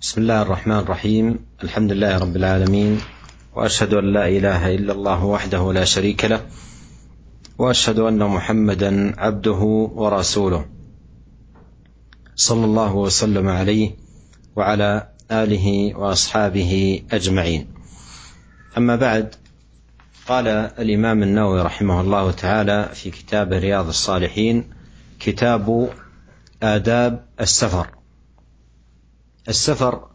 بسم الله الرحمن الرحيم. الحمد لله رب العالمين. وأشهد أن لا إله إلا الله وحده لا شريك له. وأشهد أن محمدا عبده ورسوله. صلى الله وسلم عليه وعلى آله وأصحابه أجمعين. أما بعد قال الإمام النووي رحمه الله تعالى في كتاب رياض الصالحين كتاب آداب السفر. السفر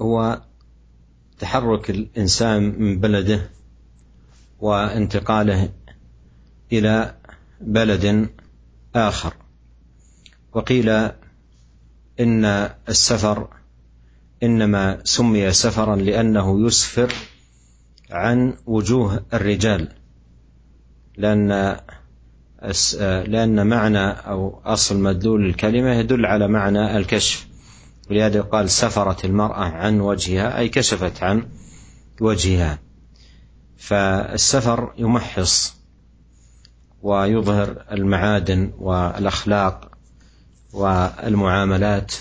هو تحرك الإنسان من بلده وانتقاله إلى بلد آخر. وقيل إن السفر إنما سمي سفرا لأنه يسفر عن وجوه الرجال لأن لأن معنى أو أصل مدلول الكلمة يدل على معنى الكشف. ولهذا قال سفرت المرأة عن وجهها أي كشفت عن وجهها. فالسفر يمحص ويظهر المعادن والأخلاق والمعاملات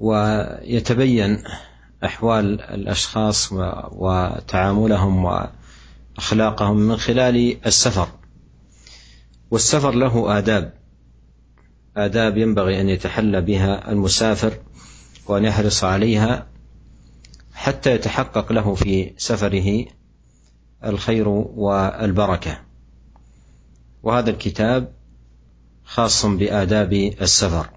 ويتبين أحوال الأشخاص وتعاملهم اخلاقهم من خلال السفر. والسفر له آداب. آداب ينبغي أن يتحلى بها المسافر وأن يحرص عليها حتى يتحقق له في سفره الخير والبركة. وهذا الكتاب خاص بآداب السفر.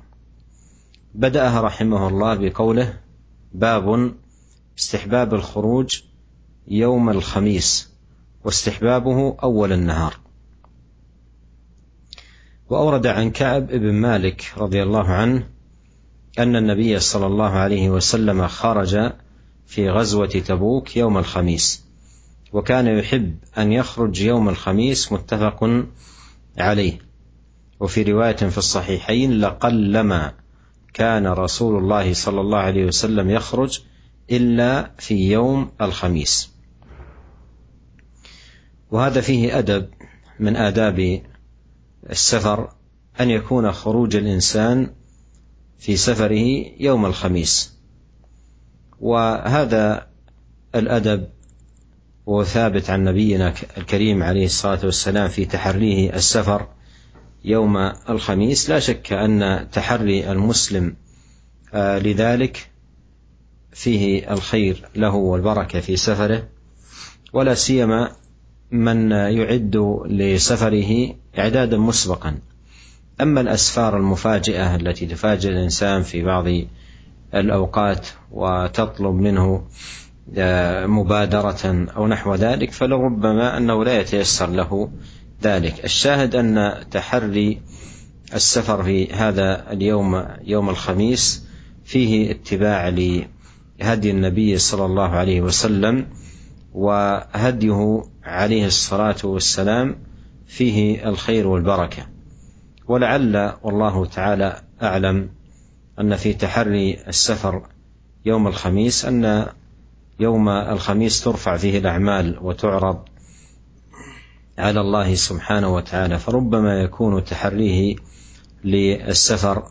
بدأها رحمه الله بقوله باب استحباب الخروج يوم الخميس واستحبابه أول النهار. وأورد عن كعب بن مالك رضي الله عنه أن النبي صلى الله عليه وسلم خرج في غزوة تبوك يوم الخميس وكان يحب أن يخرج يوم الخميس متفق عليه. وفي رواية في الصحيحين لقلما كان رسول الله صلى الله عليه وسلم يخرج إلا في يوم الخميس. وهذا فيه أدب من آداب السفر أن يكون خروج الإنسان في سفره يوم الخميس. وهذا الأدب هو ثابت عن نبينا الكريم عليه الصلاة والسلام في تحريه السفر يوم الخميس. لا شك أن تحري المسلم لذلك فيه الخير له والبركة في سفره. ولا سيما من يعد لسفره إعدادا مسبقا. أما الأسفار المفاجئة التي تفاجئ الإنسان في بعض الأوقات وتطلب منه آه، مبادرة أو نحو ذلك فلربما أنه لا يتيسر له ذلك. الشاهد أن تحري السفر في هذا اليوم يوم الخميس فيه اتباع لهدي النبي صلى الله عليه وسلم وهديه عليه الصلاة والسلام فيه الخير والبركة. ولعل والله تعالى أعلم أن في تحري السفر يوم الخميس أن يوم الخميس ترفع فيه الأعمال وتعرض على الله سبحانه وتعالى. فربما يكون تحريه للسفر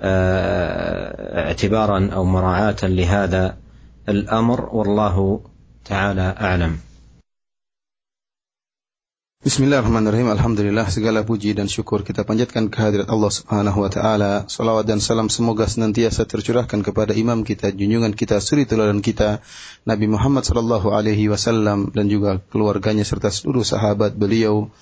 آه، اعتبارا أو مراعاة لهذا الأمر والله تعالى أعلم. Bismillahirrahmanirrahim. Alhamdulillah segala puji dan syukur kita panjatkan kehadirat Allah Subhanahu wa taala. Salawat dan salam semoga senantiasa tercurahkan kepada imam kita, junjungan kita, suri teladan kita Nabi Muhammad sallallahu alaihi wasallam dan juga keluarganya serta seluruh sahabat beliau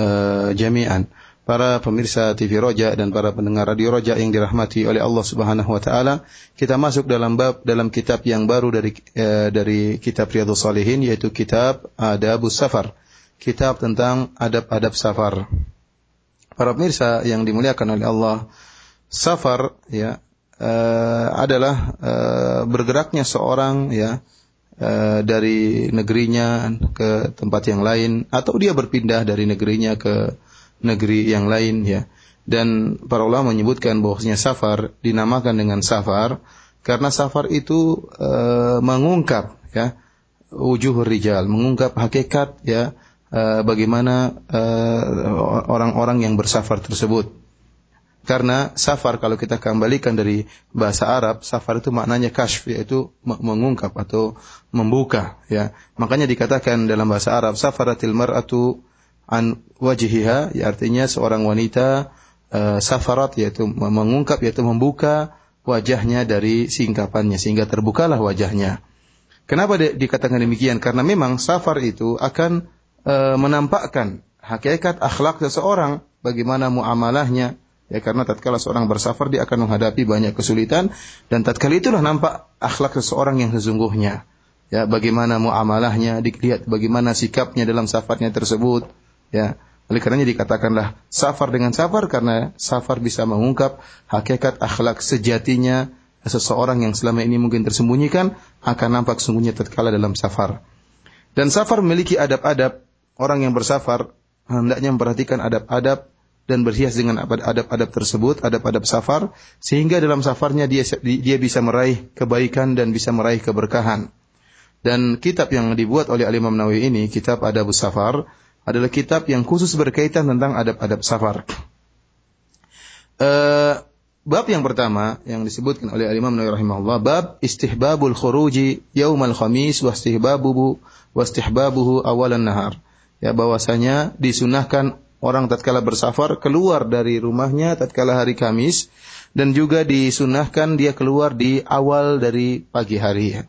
uh, jami'an para pemirsa TV Roja dan para pendengar Radio Roja yang dirahmati oleh Allah Subhanahu wa taala. Kita masuk dalam bab dalam kitab yang baru dari eh, dari kitab Riyadhus Shalihin yaitu kitab Adabus Safar. Kitab tentang adab-adab safar. Para pemirsa yang dimuliakan oleh Allah, safar ya eh, adalah eh, bergeraknya seorang ya eh, dari negerinya ke tempat yang lain atau dia berpindah dari negerinya ke negeri yang lain ya. Dan para ulama menyebutkan bahwasanya safar dinamakan dengan safar karena safar itu e, mengungkap ya wujuh rijal, mengungkap hakikat ya e, bagaimana orang-orang yang bersafar tersebut. Karena safar kalau kita kembalikan dari bahasa Arab, safar itu maknanya kashf yaitu mengungkap atau membuka ya. Makanya dikatakan dalam bahasa Arab safaratil mar'atu an wajhiha ya artinya seorang wanita uh, safarat yaitu mengungkap yaitu membuka wajahnya dari singkapannya sehingga terbukalah wajahnya. Kenapa di, dikatakan demikian? Karena memang safar itu akan uh, menampakkan hakikat akhlak seseorang, bagaimana muamalahnya, Ya karena tatkala seorang bersafar dia akan menghadapi banyak kesulitan dan tatkala itulah nampak akhlak seseorang yang sesungguhnya. Ya, bagaimana muamalahnya, dilihat bagaimana sikapnya dalam safarnya tersebut. Ya, oleh karenanya dikatakanlah safar dengan safar karena safar bisa mengungkap hakikat akhlak sejatinya seseorang yang selama ini mungkin tersembunyikan akan nampak sungguhnya tatkala dalam safar. Dan safar memiliki adab-adab. Orang yang bersafar hendaknya memperhatikan adab-adab dan berhias dengan adab-adab tersebut, adab-adab safar, sehingga dalam safarnya dia dia bisa meraih kebaikan dan bisa meraih keberkahan. Dan kitab yang dibuat oleh Al Imam Nawawi ini, kitab Adab Safar, adalah kitab yang khusus berkaitan tentang adab-adab safar. Uh, bab yang pertama yang disebutkan oleh Al Imam Nawawi rahimahullah, bab istihbabul khuruji yaumal khamis wa istihbabuhu wa istihbabuhu awalan nahar. Ya bahwasanya disunahkan orang tatkala bersafar keluar dari rumahnya tatkala hari Kamis dan juga disunahkan dia keluar di awal dari pagi hari.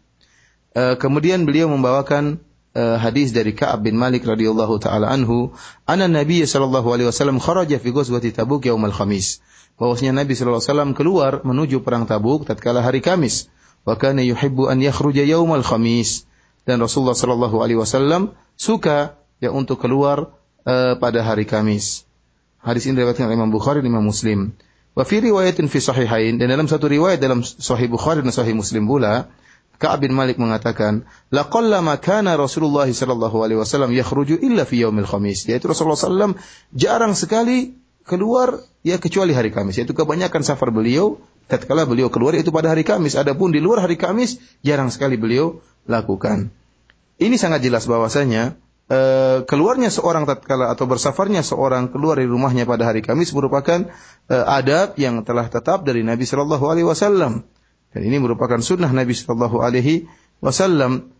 E, kemudian beliau membawakan e, hadis dari Ka'ab bin Malik radhiyallahu taala anhu, "Anna Nabi sallallahu alaihi wasallam kharaja fi ghazwati Tabuk yaumal Khamis." Bahwasanya Nabi sallallahu alaihi wasallam keluar menuju perang Tabuk tatkala hari Kamis. Wa kana yuhibbu an yakhruja yaumal Khamis. Dan Rasulullah sallallahu alaihi wasallam suka ya untuk keluar uh, pada hari Kamis. Hadis ini diriwayatkan oleh Imam Bukhari dan Imam Muslim. Wa fi riwayatin fi sahihain dan dalam satu riwayat dalam Sahih Bukhari dan Sahih Muslim pula Ka'ab bin Malik mengatakan, "Laqallama kana Rasulullah sallallahu alaihi wasallam yakhruju illa fi yaumil khamis." Yaitu Rasulullah sallam jarang sekali keluar ya kecuali hari Kamis. Yaitu kebanyakan safar beliau tatkala beliau keluar itu pada hari Kamis. Adapun di luar hari Kamis jarang sekali beliau lakukan. Ini sangat jelas bahwasanya Uh, keluarnya seorang tatkala atau bersafarnya seorang keluar dari rumahnya pada hari Kamis merupakan uh, adab yang telah tetap dari Nabi Shallallahu Alaihi Wasallam dan ini merupakan sunnah Nabi Shallallahu Alaihi Wasallam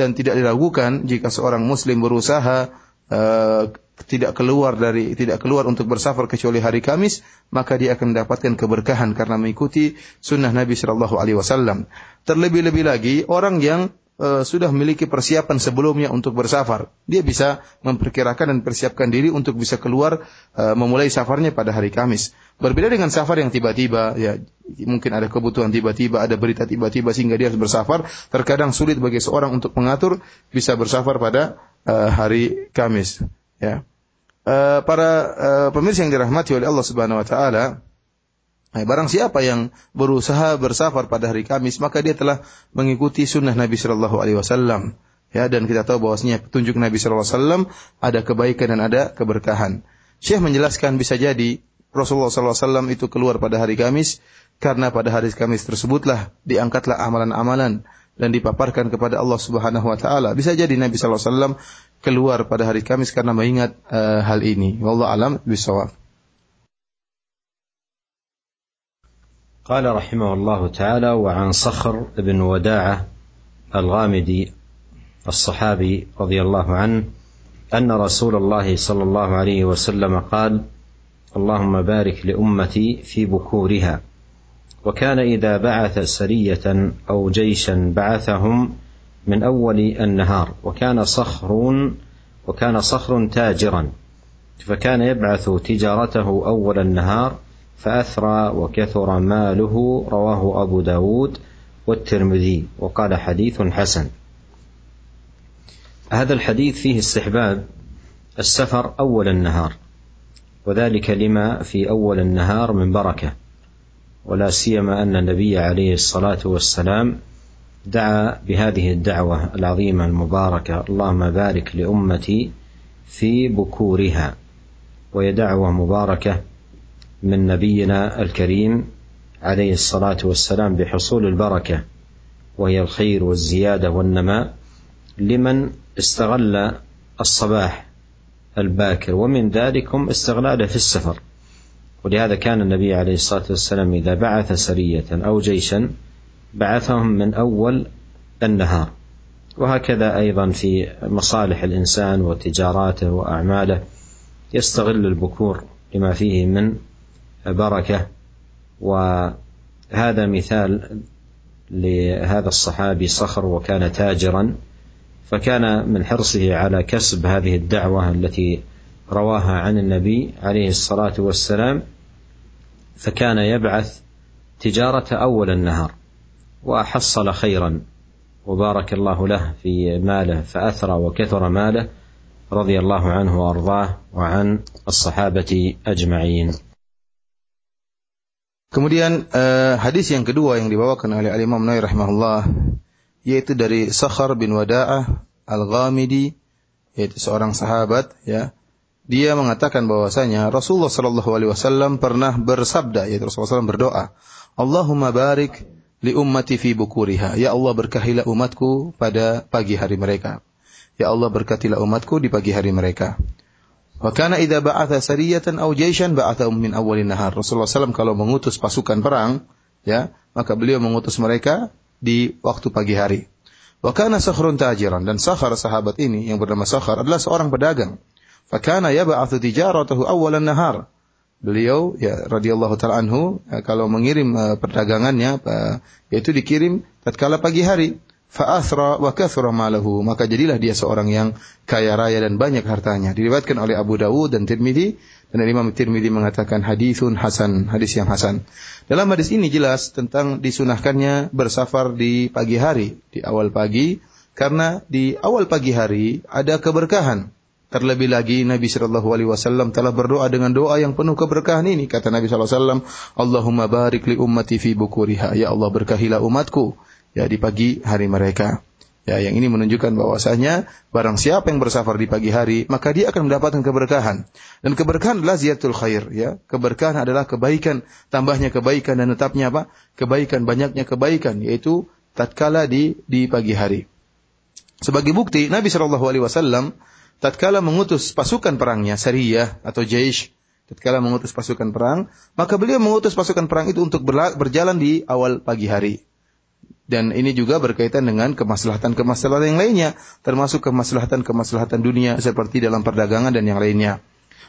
dan tidak diragukan jika seorang Muslim berusaha uh, tidak keluar dari tidak keluar untuk bersafar kecuali hari Kamis maka dia akan mendapatkan keberkahan karena mengikuti sunnah Nabi Shallallahu Alaihi Wasallam. Terlebih-lebih lagi orang yang uh, sudah memiliki persiapan sebelumnya untuk bersafar. Dia bisa memperkirakan dan persiapkan diri untuk bisa keluar uh, memulai safarnya pada hari Kamis. Berbeda dengan safar yang tiba-tiba, ya mungkin ada kebutuhan tiba-tiba, ada berita tiba-tiba sehingga dia harus bersafar. Terkadang sulit bagi seorang untuk mengatur bisa bersafar pada uh, hari Kamis. Ya. Uh, para uh, pemirsa yang dirahmati oleh Allah Subhanahu Wa Taala, Nah, barang siapa yang berusaha bersafar pada hari Kamis, maka dia telah mengikuti sunnah Nabi Shallallahu Alaihi Wasallam. Ya, dan kita tahu bahwasanya petunjuk Nabi Shallallahu Alaihi Wasallam ada kebaikan dan ada keberkahan. Syekh menjelaskan bisa jadi Rasulullah SAW itu keluar pada hari Kamis karena pada hari Kamis tersebutlah diangkatlah amalan-amalan dan dipaparkan kepada Allah Subhanahu wa taala. Bisa jadi Nabi SAW keluar pada hari Kamis karena mengingat uh, hal ini. Wallahu alam bisawab. قال رحمه الله تعالى وعن صخر بن وداعة الغامدي الصحابي رضي الله عنه أن رسول الله صلى الله عليه وسلم قال اللهم بارك لأمتي في بكورها وكان إذا بعث سرية أو جيشا بعثهم من أول النهار وكان صخر وكان صخر تاجرا فكان يبعث تجارته أول النهار فأثرى وكثر ماله رواه أبو داود والترمذي وقال حديث حسن. هذا الحديث فيه استحباب السفر أول النهار وذلك لما في أول النهار من بركة ولا سيما أن النبي عليه الصلاة والسلام دعا بهذه الدعوة العظيمة المباركة اللهم بارك لأمتي في بكورها وهي دعوة مباركة من نبينا الكريم عليه الصلاة والسلام بحصول البركة وهي الخير والزيادة والنماء لمن استغل الصباح الباكر ومن ذلكم استغلاله في السفر. ولهذا كان النبي عليه الصلاة والسلام إذا بعث سرية أو جيشا بعثهم من أول النهار. وهكذا أيضا في مصالح الإنسان وتجاراته وأعماله يستغل البكور لما فيه من بركة وهذا مثال لهذا الصحابي صخر وكان تاجرا فكان من حرصه على كسب هذه الدعوة التي رواها عن النبي عليه الصلاة والسلام فكان يبعث تجارة أول النهار وحصل خيرا وبارك الله له في ماله فأثرى وكثر ماله رضي الله عنه وأرضاه وعن الصحابة أجمعين. Kemudian uh, hadis yang kedua yang dibawakan oleh Al Imam Nawawi rahimahullah yaitu dari Sakhar bin Wada'ah Al-Ghamidi yaitu seorang sahabat ya. Dia mengatakan bahwasanya Rasulullah Shallallahu alaihi wasallam pernah bersabda yaitu Rasulullah SAW berdoa Allahumma barik li ummati fi bukuriha. Ya Allah berkahilah umatku pada pagi hari mereka. Ya Allah berkatilah umatku di pagi hari mereka Wa kana idza ba'atha sariyatan aw jaishan ba'athahum min awwalin nahar. Rasulullah SAW kalau mengutus pasukan perang, ya, maka beliau mengutus mereka di waktu pagi hari. Wa kana Sakhrun tajiran dan Sakhar sahabat ini yang bernama Sakhar adalah seorang pedagang. Fa kana yab'athu tijaratahu awwalan nahar. Beliau ya radhiyallahu taala anhu ya, kalau mengirim uh, perdagangannya uh, yaitu dikirim tatkala pagi hari fa'athra wa kathura malahu. Maka jadilah dia seorang yang kaya raya dan banyak hartanya. Diriwayatkan oleh Abu Dawud dan Tirmidzi dan Imam Tirmidzi mengatakan hadisun hasan hadis yang hasan. Dalam hadis ini jelas tentang disunahkannya bersafar di pagi hari di awal pagi. Karena di awal pagi hari ada keberkahan. Terlebih lagi Nabi Shallallahu Alaihi Wasallam telah berdoa dengan doa yang penuh keberkahan ini. Kata Nabi Shallallahu Alaihi Wasallam, Allahumma barik li ummati fi bukuriha. Ya Allah berkahilah umatku ya di pagi hari mereka. Ya, yang ini menunjukkan bahwasanya barang siapa yang bersafar di pagi hari, maka dia akan mendapatkan keberkahan. Dan keberkahan adalah ziyatul khair, ya. Keberkahan adalah kebaikan, tambahnya kebaikan dan tetapnya apa? Kebaikan, banyaknya kebaikan, yaitu tatkala di di pagi hari. Sebagai bukti, Nabi Shallallahu alaihi wasallam tatkala mengutus pasukan perangnya, sariyah atau jaish, tatkala mengutus pasukan perang, maka beliau mengutus pasukan perang itu untuk berjalan di awal pagi hari. Dan ini juga berkaitan dengan kemaslahatan-kemaslahatan yang lainnya, termasuk kemaslahatan-kemaslahatan dunia seperti dalam perdagangan dan yang lainnya.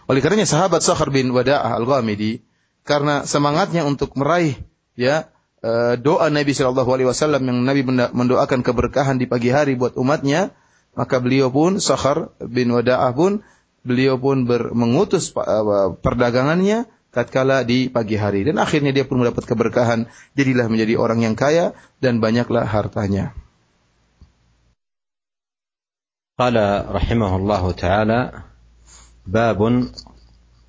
Oleh karenanya sahabat Sakhar bin Wada'ah Al-Ghamidi karena semangatnya untuk meraih ya eh, doa Nabi Shallallahu alaihi wasallam yang Nabi mendoakan keberkahan di pagi hari buat umatnya, maka beliau pun Sakhar bin Wada'ah pun beliau pun mengutus eh, perdagangannya tatkala di pagi hari dan akhirnya dia pun mendapat keberkahan jadilah menjadi orang yang kaya dan banyaklah hartanya. قال رحمه الله تعالى باب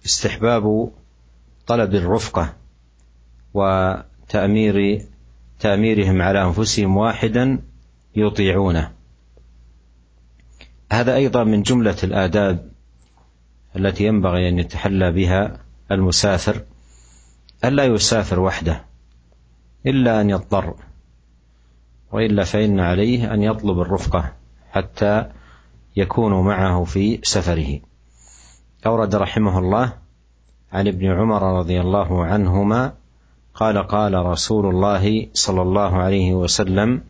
استحباب طلب الرفقة وتأمير تأميرهم على أنفسهم واحدا يطيعونه هذا أيضا من جملة الآداب التي ينبغي أن يتحلى بها المسافر ألا يسافر وحده إلا أن يضطر وإلا فإن عليه أن يطلب الرفقة حتى يكون معه في سفره. أورد رحمه الله عن ابن عمر رضي الله عنهما قال قال رسول الله صلى الله عليه وسلم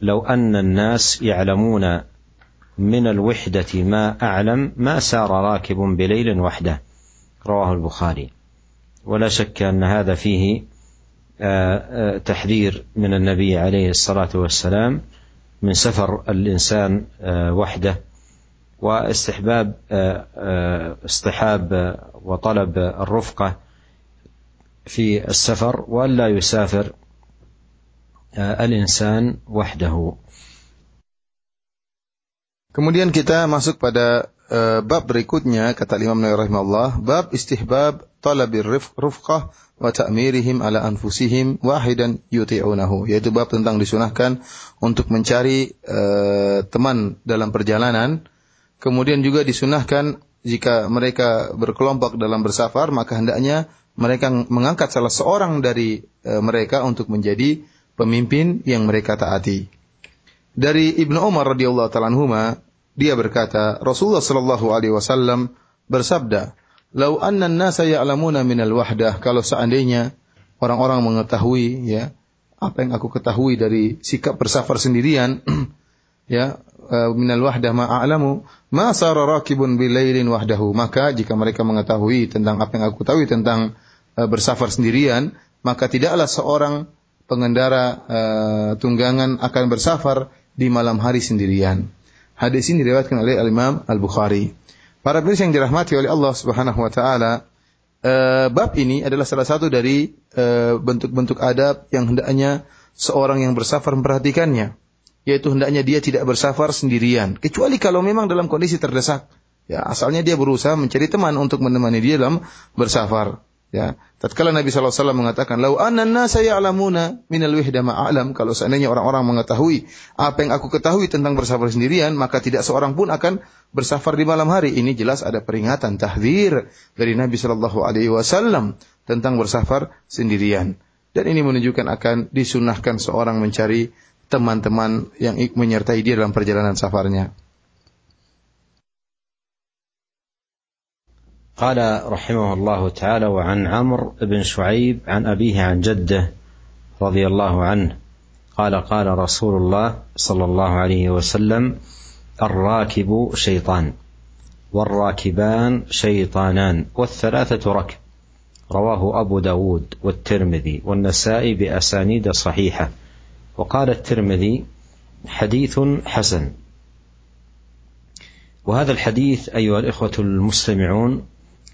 لو أن الناس يعلمون من الوحدة ما أعلم ما سار راكب بليل وحده. رواه البخاري. ولا شك أن هذا فيه تحذير من النبي عليه الصلاة والسلام من سفر الإنسان وحده واستحباب اصطحاب وطلب الرفقة في السفر وألا يسافر الإنسان وحده. Kemudian kita masuk pada uh, bab berikutnya kata Imam Nawawi rahimahullah, bab istihbab talabir rufqah wa ta'mirihim ala anfusihim wahidan yuti'unahu, yaitu bab tentang disunahkan untuk mencari uh, teman dalam perjalanan, kemudian juga disunahkan jika mereka berkelompok dalam bersafar, maka hendaknya mereka mengangkat salah seorang dari uh, mereka untuk menjadi pemimpin yang mereka taati. Dari Ibnu Umar radhiyallahu taala dia berkata, Rasulullah Shallallahu alaihi wasallam bersabda, "Lau anna an-nasa ya'lamuna minal wahdah." Kalau seandainya orang-orang mengetahui ya apa yang aku ketahui dari sikap bersafar sendirian ya uh, minal wahdah ma a'lamu ma sara rakibun bilailin wahdahu maka jika mereka mengetahui tentang apa yang aku ketahui tentang uh, bersafar sendirian maka tidaklah seorang pengendara uh, tunggangan akan bersafar di malam hari sendirian hadis ini diriwayatkan oleh Al-Imam Al-Bukhari para pemirsa yang dirahmati oleh Allah Subhanahu wa taala uh, bab ini adalah salah satu dari eh, bentuk-bentuk adab yang hendaknya seorang yang bersafar memperhatikannya, yaitu hendaknya dia tidak bersafar sendirian, kecuali kalau memang dalam kondisi terdesak. Ya, asalnya dia berusaha mencari teman untuk menemani dia dalam bersafar. Ya, tatkala Nabi SAW mengatakan, "Lau anna nasa ya'lamuna minal wihda ma'alam." Kalau seandainya orang-orang mengetahui apa yang aku ketahui tentang bersafar sendirian, maka tidak seorang pun akan bersafar di malam hari. Ini jelas ada peringatan tahdir dari Nabi Shallallahu alaihi wasallam tentang bersafar sendirian. Dan ini menunjukkan akan disunahkan seorang mencari teman-teman yang menyertai dia dalam perjalanan safarnya. قال رحمه الله تعالى وعن عمرو بن شعيب عن أبيه عن جده رضي الله عنه قال قال رسول الله صلى الله عليه وسلم الراكب شيطان والراكبان شيطانان والثلاثة ركب رواه أبو داود والترمذي والنسائي بأسانيد صحيحة وقال الترمذي حديث حسن وهذا الحديث أيها الإخوة المستمعون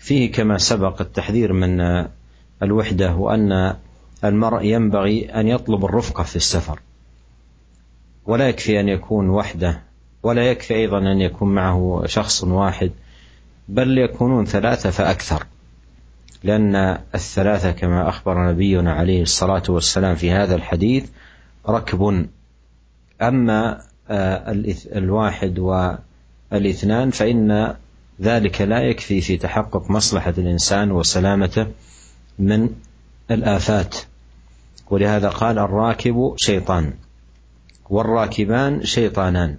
فيه كما سبق التحذير من الوحدة وأن المرء ينبغي أن يطلب الرفقة في السفر. ولا يكفي أن يكون وحدة ولا يكفي أيضا أن يكون معه شخص واحد بل يكونون ثلاثة فأكثر. لأن الثلاثة كما أخبر نبينا عليه الصلاة والسلام في هذا الحديث ركب. أما الواحد والإثنان فإن ذلك لا يكفي في تحقق مصلحة الإنسان وسلامته من الآفات. ولهذا قال الراكب شيطان والراكبان شيطانان.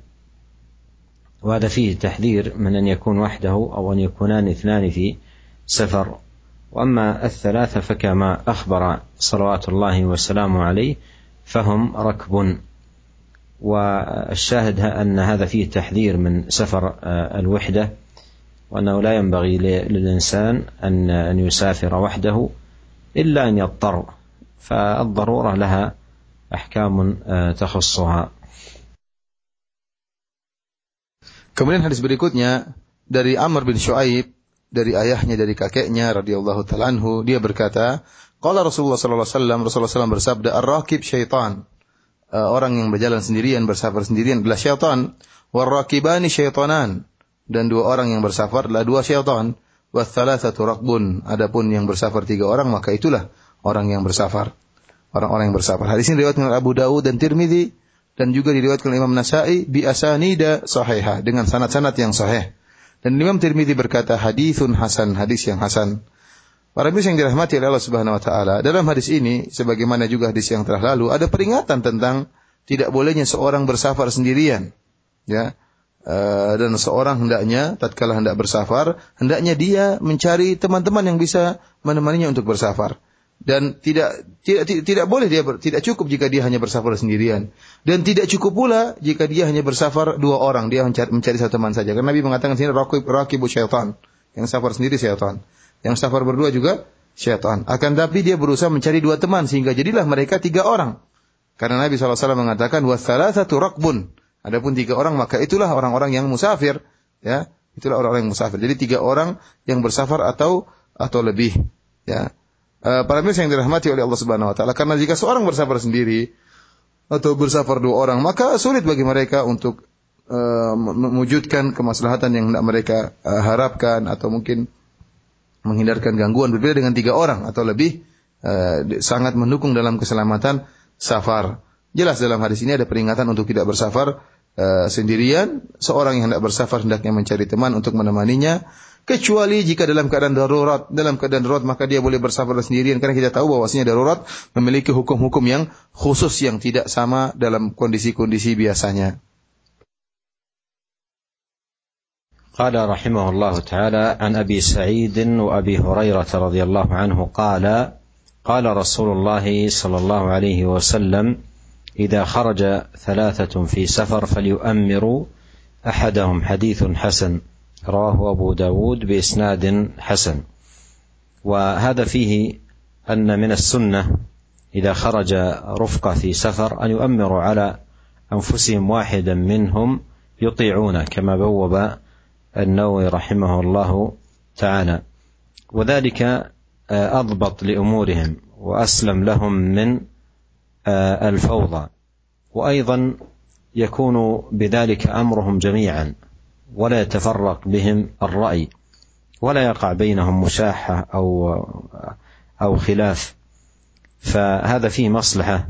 وهذا فيه تحذير من أن يكون وحده أو أن يكونان اثنان في سفر. وأما الثلاثه فكما أخبر صلوات الله وسلامه عليه فهم ركب. والشاهد أن هذا فيه تحذير من سفر الوحدة. وأنه لا ينبغي للإنسان أن أن يسافر وحده إلا أن يضطر فالضرورة لها أحكام تخصها Kemudian hadis berikutnya dari Amr bin Shu'aib dari ayahnya dari kakeknya radhiyallahu taala anhu dia berkata qala Rasulullah sallallahu alaihi wasallam Rasulullah SAW bersabda ar-rakib syaitan uh, orang yang berjalan sendirian bersafar sendirian adalah syaitan war-rakibani syaitanan dan dua orang yang bersafar adalah dua syaitan. Wathalathatu rakbun. Adapun yang bersafar tiga orang maka itulah orang yang bersafar. Orang-orang yang bersafar. Hadis ini diriwayatkan oleh Abu Dawud dan Tirmidzi dan juga diriwayatkan oleh Imam Nasai bi asanida sahihah dengan sanad-sanad yang sahih. Dan Imam Tirmidzi berkata hadithun hasan, hadis yang hasan. Para bis yang dirahmati oleh Allah Subhanahu wa taala, dalam hadis ini sebagaimana juga hadis yang telah lalu ada peringatan tentang tidak bolehnya seorang bersafar sendirian. Ya. Eh, dan seorang hendaknya tatkala hendak bersafar hendaknya dia mencari teman-teman yang bisa menemaninya untuk bersafar. Dan tidak tidak tidak, boleh dia ber, tidak cukup jika dia hanya bersafar sendirian. Dan tidak cukup pula jika dia hanya bersafar dua orang. Dia mencari, mencari satu teman saja. Karena Nabi mengatakan sini rakib rakibu syaitan. Yang safar sendiri syaitan. Yang safar berdua juga syaitan. Akan tapi dia berusaha mencari dua teman sehingga jadilah mereka tiga orang. Karena Nabi SAW mengatakan satu rakbun Adapun tiga orang maka itulah orang-orang yang musafir, ya. Itulah orang-orang yang musafir. Jadi tiga orang yang bersafar atau atau lebih, ya. E, para mirsa yang dirahmati oleh Allah Subhanahu wa taala karena jika seorang bersafar sendiri atau bersafar dua orang maka sulit bagi mereka untuk e, mewujudkan kemaslahatan yang hendak mereka e, harapkan atau mungkin menghindarkan gangguan berbeda dengan tiga orang atau lebih e, sangat mendukung dalam keselamatan safar. Jelas dalam hadis ini ada peringatan untuk tidak bersafar uh, sendirian, seorang yang hendak bersafar hendaknya mencari teman untuk menemaninya, kecuali jika dalam keadaan darurat. Dalam keadaan darurat maka dia boleh bersafar sendirian karena kita tahu bahwasanya darurat memiliki hukum-hukum yang khusus yang tidak sama dalam kondisi-kondisi biasanya. قال رحمه الله تعالى عن ابي سعيد وابي هريره رضي الله عنه قال قال رسول الله صلى الله عليه وسلم إذا خرج ثلاثة في سفر فليؤمروا أحدهم حديث حسن رواه أبو داود بإسناد حسن. وهذا فيه أن من السنة إذا خرج رفقة في سفر أن يؤمروا على أنفسهم واحدا منهم يطيعونه كما بوب النووي رحمه الله تعالى. وذلك آه، أضبط لأمورهم وأسلم لهم من الفوضى. وأيضا يكون بذلك أمرهم جميعا. ولا يتفرق بهم الرأي. ولا يقع بينهم مشاحة أو أو خلاف. فهذا فيه مصلحة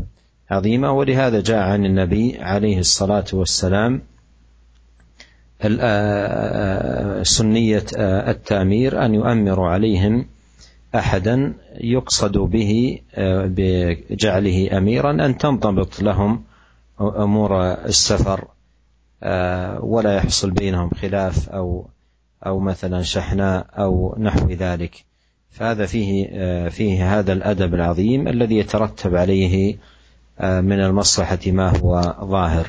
عظيمة. ولهذا جاء عن النبي عليه الصلاة والسلام سنية التأمير أن يؤمروا عليهم أحدا يقصد به بجعله أميرا أن تنضبط لهم أمور السفر ولا يحصل بينهم خلاف أو أو مثلا شحناء أو نحو ذلك. فهذا فيه فيه هذا الأدب العظيم الذي يترتب عليه من المصلحة ما هو ظاهر.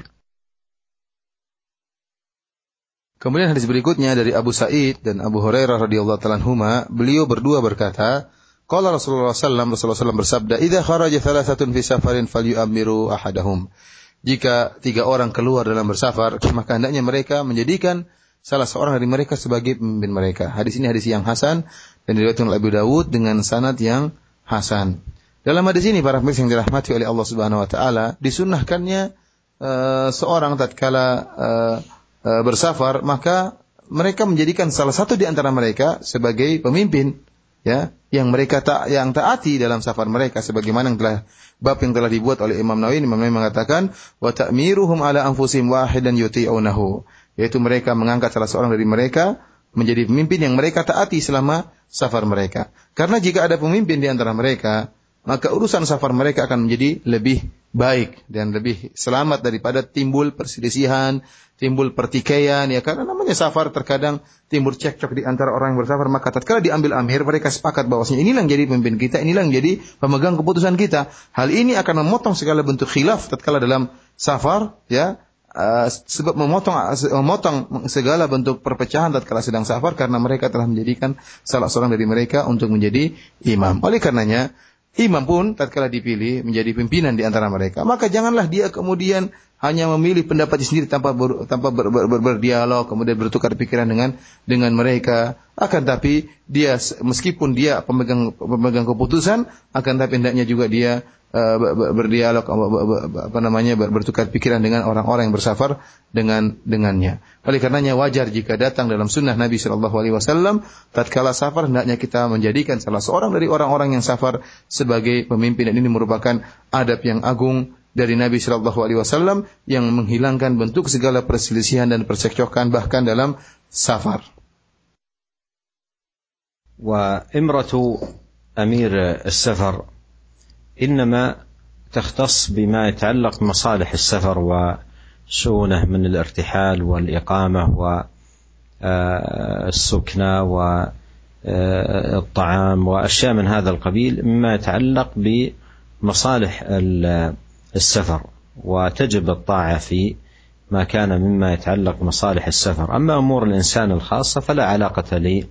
Kemudian hadis berikutnya dari Abu Sa'id dan Abu Hurairah radhiyallahu taala anhuma, beliau berdua berkata, Qala Rasulullah sallallahu Rasulullah sallam bersabda, "Idza kharaja thalathatun fi safarin falyu'ammiru ahadahum." Jika tiga orang keluar dalam bersafar, maka hendaknya mereka menjadikan salah seorang dari mereka sebagai pemimpin mereka. Hadis ini hadis yang hasan dan diriwayatkan oleh Abu Dawud dengan sanad yang hasan. Dalam hadis ini para pemirsa yang dirahmati oleh Allah Subhanahu wa taala, disunnahkannya uh, seorang tatkala uh, e, bersafar, maka mereka menjadikan salah satu di antara mereka sebagai pemimpin ya yang mereka tak yang taati dalam safar mereka sebagaimana yang telah bab yang telah dibuat oleh Imam Nawawi Imam Nawawi mengatakan wa ta'miruhum ala anfusihim wahidan yuti'unahu yaitu mereka mengangkat salah seorang dari mereka menjadi pemimpin yang mereka taati selama safar mereka. Karena jika ada pemimpin di antara mereka, maka urusan safar mereka akan menjadi lebih baik dan lebih selamat daripada timbul perselisihan, timbul pertikaian ya karena namanya safar terkadang timbul cekcok di antara orang yang bersafar maka tatkala diambil amir mereka sepakat bahwasanya inilah yang jadi pemimpin kita, inilah yang jadi pemegang keputusan kita. Hal ini akan memotong segala bentuk khilaf tatkala dalam safar ya Uh, sebab memotong memotong segala bentuk perpecahan tatkala sedang safar karena mereka telah menjadikan salah seorang dari mereka untuk menjadi imam. Oleh karenanya Imam pun tatkala dipilih menjadi pimpinan di antara mereka, maka janganlah dia kemudian hanya memilih pendapat sendiri tanpa ber, tanpa ber, ber, ber, berdialog, kemudian bertukar pikiran dengan dengan mereka. Akan tapi dia meskipun dia pemegang pemegang keputusan, akan tapi hendaknya juga dia berdialog apa namanya bertukar pikiran dengan orang-orang yang bersafar dengan dengannya. Oleh karenanya wajar jika datang dalam sunnah Nabi Shallallahu Alaihi Wasallam tatkala safar hendaknya kita menjadikan salah seorang dari orang-orang yang safar sebagai pemimpin dan ini merupakan adab yang agung dari Nabi Shallallahu Alaihi Wasallam yang menghilangkan bentuk segala perselisihan dan percekcokan bahkan dalam safar. وإمرة أمير السفر إنما تختص بما يتعلق بمصالح السفر وشؤونه من الارتحال والإقامة والسكنى والطعام وأشياء من هذا القبيل مما يتعلق بمصالح السفر وتجب الطاعة في ما كان مما يتعلق بمصالح السفر. أما أمور الإنسان الخاصة فلا علاقة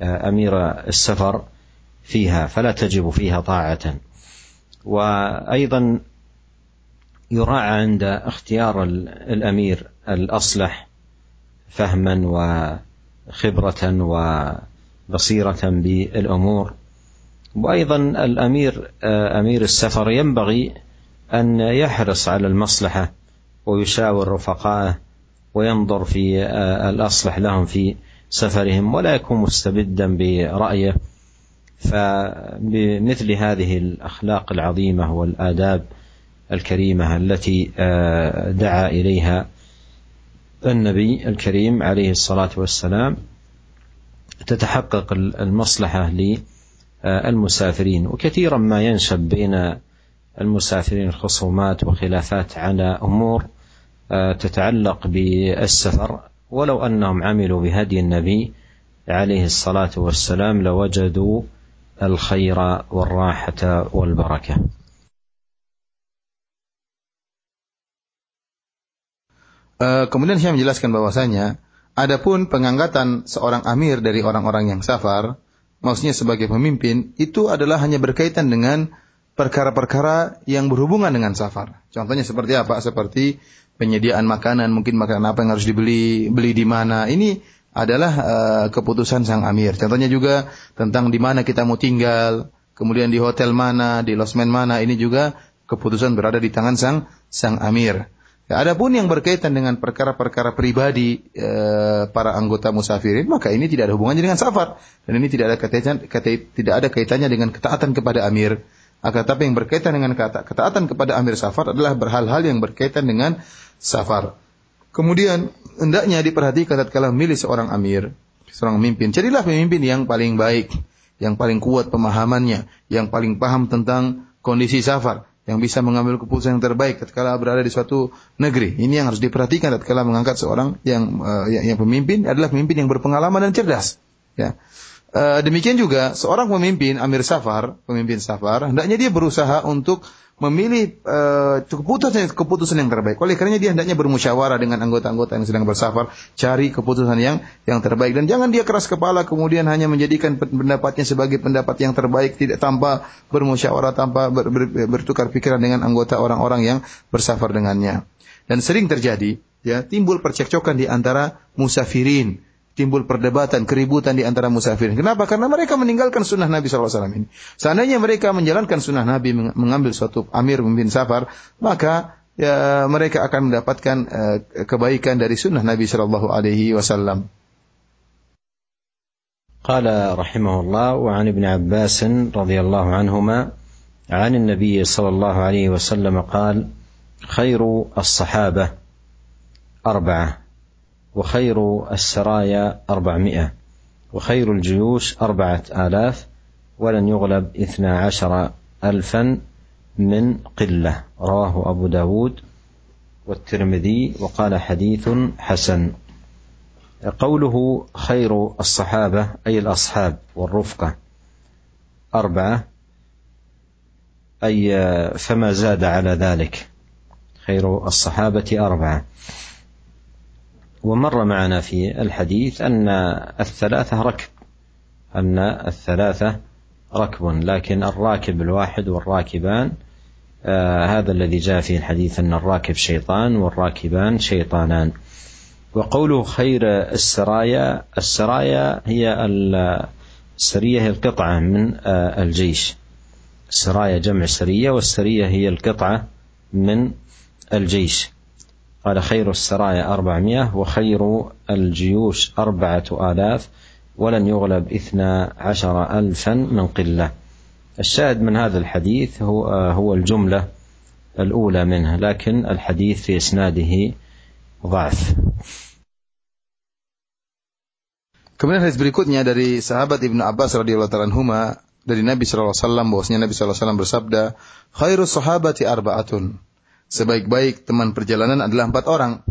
لأمير السفر فيها فلا تجب فيها طاعة. وأيضا يراعى عند اختيار الأمير الأصلح فهما وخبرة وبصيرة بالأمور. وأيضا الأمير آه، أمير السفر ينبغي أن يحرص على المصلحة ويشاور رفقائه وينظر في آه، الأصلح لهم في سفرهم ولا يكون مستبدا برأيه. فبمثل هذه الأخلاق العظيمة والآداب الكريمة التي دعا إليها النبي الكريم عليه الصلاة والسلام تتحقق المصلحة للمسافرين وكثيرا ما ينشب بين المسافرين خصومات وخلافات على أمور تتعلق بالسفر. ولو أنهم عملوا بهدي النبي عليه الصلاة والسلام لوجدوا الخير والراحه والبركه Uh, kemudian saya menjelaskan bahwasanya adapun pengangkatan seorang amir dari orang-orang yang safar, maksudnya sebagai pemimpin, itu adalah hanya berkaitan dengan perkara-perkara yang berhubungan dengan safar. Contohnya seperti apa? Seperti penyediaan makanan, mungkin makanan apa yang harus dibeli, beli di mana. Ini adalah uh, keputusan sang amir. Contohnya juga tentang di mana kita mau tinggal, kemudian di hotel mana, di losmen mana, ini juga keputusan berada di tangan sang sang amir. Ya, adapun yang berkaitan dengan perkara-perkara pribadi e, para anggota musafirin, maka ini tidak ada hubungannya dengan safar dan ini tidak ada kaitannya tidak ada kaitannya dengan ketaatan kepada amir. Akan tetapi yang berkaitan dengan kata, ketaatan kepada amir safar adalah berhal-hal yang berkaitan dengan safar. Kemudian hendaknya diperhatikan tatkala memilih seorang amir, seorang pemimpin. Jadilah pemimpin yang paling baik, yang paling kuat pemahamannya, yang paling paham tentang kondisi safar yang bisa mengambil keputusan yang terbaik ketika berada di suatu negeri. Ini yang harus diperhatikan ketika mengangkat seorang yang, uh, yang yang pemimpin adalah pemimpin yang berpengalaman dan cerdas. Ya. Uh, demikian juga seorang pemimpin Amir Safar, pemimpin Safar, hendaknya dia berusaha untuk memilih uh, keputusan keputusan yang terbaik. Oleh karenanya dia hendaknya bermusyawarah dengan anggota-anggota yang sedang bersafar, cari keputusan yang yang terbaik dan jangan dia keras kepala kemudian hanya menjadikan pendapatnya sebagai pendapat yang terbaik tidak tanpa bermusyawarah, tanpa ber, ber, bertukar pikiran dengan anggota orang-orang yang bersafar dengannya. Dan sering terjadi ya timbul percekcokan di antara musafirin timbul perdebatan, keributan di antara musafirin. Kenapa? Karena mereka meninggalkan sunnah Nabi SAW ini. Seandainya mereka menjalankan sunnah Nabi, mengambil suatu amir memimpin safar, maka ya, mereka akan mendapatkan uh, kebaikan dari sunnah Nabi Shallallahu Alaihi Wasallam. قال رحمه الله وعن ابن عباس رضي الله عنهما عن النبي صلى الله عليه وسلم قال خير الصحابه اربعه وخير السرايا أربعمائة وخير الجيوش أربعة آلاف ولن يغلب اثنا عشر ألفا من قلة. رواه أبو داود والترمذي وقال حديث حسن. قوله خير الصحابة أي الأصحاب والرفقة أربعة أي فما زاد على ذلك؟ خير الصحابة أربعة. ومر معنا في الحديث أن الثلاثة ركب أن الثلاثة ركب لكن الراكب الواحد والراكبان آه هذا الذي جاء في الحديث أن الراكب شيطان والراكبان شيطانان. وقوله خير السرايا السرايا هي السرية هي القطعة من آه الجيش. السرايا جمع سرية والسرية هي القطعة من الجيش. قال خير السرايا أربعمائة وخير الجيوش أربعة آلاف ولن يغلب إثنى عشر ألفا من قلة الشاهد من هذا الحديث هو, هو الجملة الأولى منه لكن الحديث في إسناده ضعف Kemudian hadis berikutnya dari sahabat Ibnu Abbas radhiyallahu taala anhuma dari Nabi sallallahu alaihi wasallam bahwasanya Nabi sallallahu alaihi wasallam bersabda, "Khairus sahabati arba'atun." Sebaik-baik teman perjalanan adalah empat orang.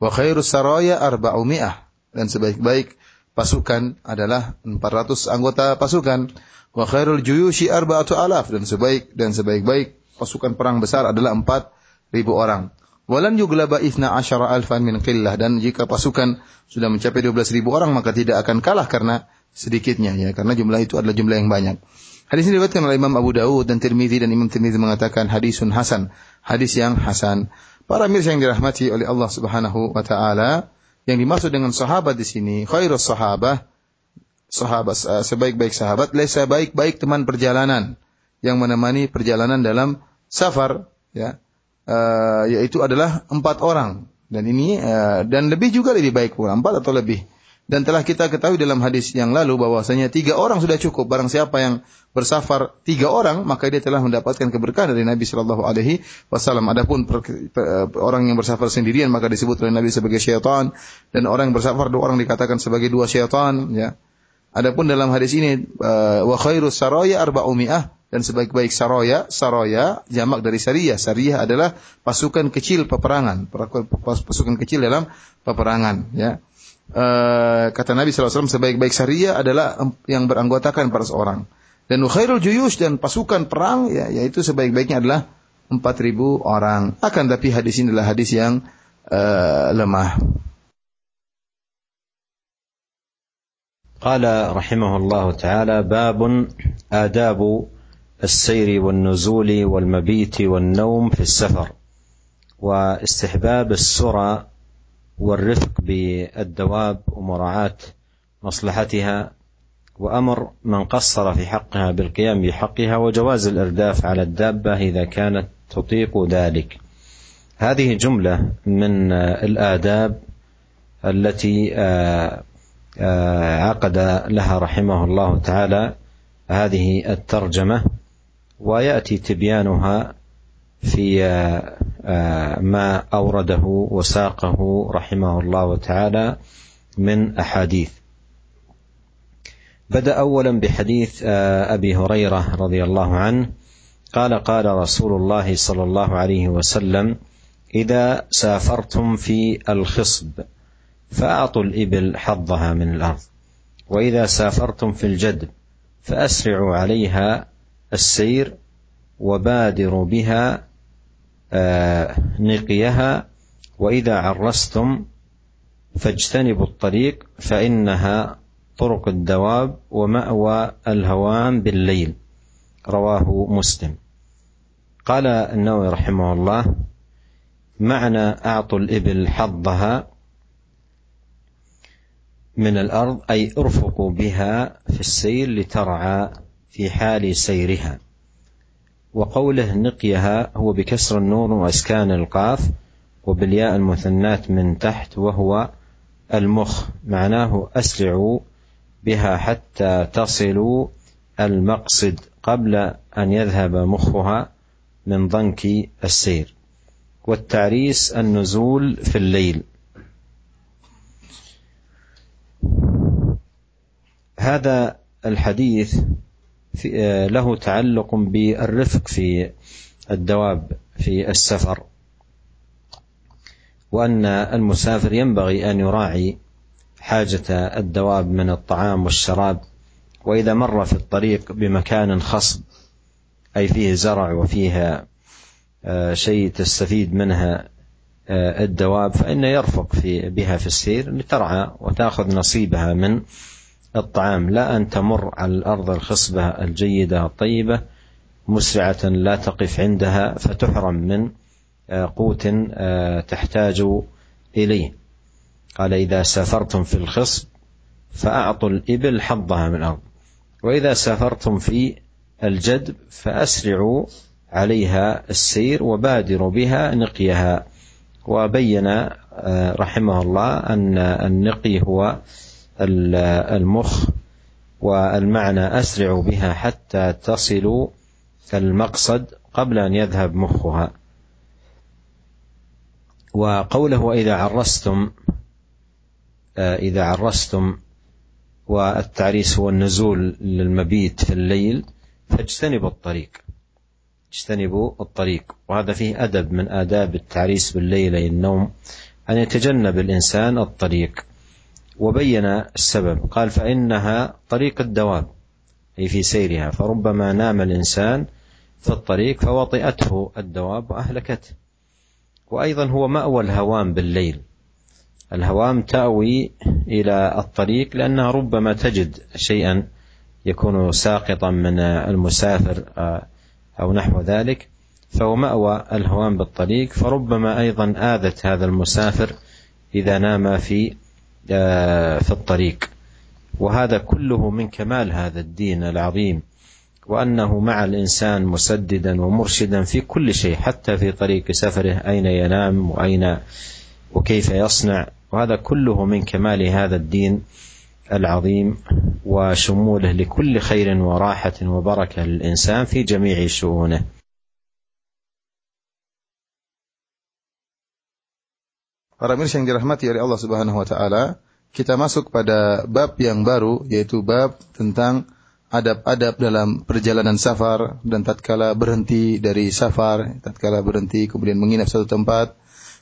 Wa khairus saraya arba'umi'ah. Dan sebaik-baik pasukan adalah 400 anggota pasukan. Wa khairul juyushi arba'atu alaf. Dan sebaik dan sebaik-baik pasukan perang besar adalah 4000 orang. Walan yuglaba ithna asyara alfan min qillah. Dan jika pasukan sudah mencapai 12.000 orang maka tidak akan kalah karena sedikitnya ya karena jumlah itu adalah jumlah yang banyak. Hadis ini diriwayatkan oleh Imam Abu Dawud dan Tirmidzi dan Imam Tirmidzi mengatakan hadisun hasan, hadis yang hasan. Para mirsa yang dirahmati oleh Allah Subhanahu wa taala, yang dimaksud dengan sahabat di sini khairus sahabah sahabat eh, sebaik-baik sahabat laisa baik-baik teman perjalanan yang menemani perjalanan dalam safar ya. Uh, yaitu adalah empat orang. Dan ini uh, dan lebih juga lebih baik pula empat atau lebih dan telah kita ketahui dalam hadis yang lalu bahwasanya tiga orang sudah cukup. Barang siapa yang bersafar tiga orang, maka dia telah mendapatkan keberkahan dari Nabi Shallallahu Alaihi Wasallam. Adapun orang yang bersafar sendirian, maka disebut oleh Nabi sebagai syaitan. Dan orang yang bersafar dua orang dikatakan sebagai dua syaitan. Ya. Adapun dalam hadis ini, uh, wa khairus saraya arba'umi'ah dan sebaik-baik saroya, saroya jamak dari sariyah. Sariyah adalah pasukan kecil peperangan, pasukan kecil dalam peperangan, ya uh, kata Nabi SAW sebaik-baik syariah adalah yang beranggotakan 400 orang. Dan khairul juyush dan pasukan perang ya yaitu sebaik-baiknya adalah 4000 orang. Akan tapi hadis ini adalah hadis yang uh, lemah. قال رحمه الله تعالى باب آداب السير والنزول والمبيت والنوم في السفر واستحباب السرى والرفق بالدواب ومراعاة مصلحتها وأمر من قصر في حقها بالقيام بحقها وجواز الإرداف على الدابة إذا كانت تطيق ذلك. هذه جملة من الآداب التي آه، آه، عقد لها رحمه الله تعالى هذه الترجمة ويأتي تبيانها في آه، ما أورده وساقه رحمه الله تعالى من أحاديث. بدأ أولا بحديث آه، أبي هريرة رضي الله عنه قال قال رسول الله صلى الله عليه وسلم إذا سافرتم في الخصب فأعطوا الإبل حظها من الأرض وإذا سافرتم في الجدب فأسرعوا عليها السير وبادروا بها آه، نقيها وإذا عرستم فاجتنبوا الطريق فإنها طرق الدواب ومأوى الهوام بالليل. رواه مسلم. قال النووي رحمه الله معنى أعطوا الإبل حظها من الأرض أي أرفقوا بها في السير لترعى في حال سيرها. وقوله نقيها هو بكسر النون وإسكان القاف وبالياء المثنات من تحت وهو المخ. معناه اسرعوا بها حتى تصلوا المقصد قبل أن يذهب مخها من ضنك السير. والتعريس النزول في الليل. هذا الحديث له تعلق بالرفق في الدواب في السفر وأن المسافر ينبغي أن يراعي حاجة الدواب من الطعام والشراب وإذا مر في الطريق بمكان خصب أي فيه زرع وفيه شيء تستفيد منها الدواب فإنه يرفق في بها في السير لترعى وتأخذ نصيبها من الطعام. لا أن تمر على الأرض الخصبة الجيدة الطيبة مسرعة لا تقف عندها فتحرم من آه، قوت آه، تحتاج إليه. قال إذا سافرتم في الخصب فأعطوا الإبل حظها من الأرض. وإذا سافرتم في الجدب فأسرعوا عليها السير وبادروا بها نقيها. وبين آه، رحمه الله أن النقي هو المخ والمعنى اسرعوا بها حتى تصلوا المقصد قبل أن يذهب مخها. وقوله واذا عرستم آه، إذا عرستم والتعريس هو النزول للمبيت في الليل فاجتنبوا الطريق. اجتنبوا الطريق. وهذا فيه أدب من آداب التعريس بالليل أي النوم أن يتجنب الإنسان الطريق. وبين السبب. قال فإنها طريق الدواب أي في سيرها. فربما نام الإنسان في الطريق فوطئته الدواب وأهلكته. وأيضا هو مأوى الهوام بالليل. الهوام تأوي إلى الطريق لأنها ربما تجد شيئا يكون ساقطا من المسافر آه، أو نحو ذلك. فهو مأوى الهوام بالطريق. فربما أيضا آذت هذا المسافر إذا نام في في الطريق. وهذا كله من كمال هذا الدين العظيم وأنه مع الإنسان مسددا ومرشدا في كل شيء حتى في طريق سفره أين ينام وأين وكيف يصنع. وهذا كله من كمال هذا الدين العظيم وشموله لكل خير وراحة وبركة للإنسان في جميع شؤونه. Para mirsa yang dirahmati oleh Allah Subhanahu wa taala, kita masuk pada bab yang baru yaitu bab tentang adab-adab dalam perjalanan safar dan tatkala berhenti dari safar, tatkala berhenti kemudian menginap satu tempat,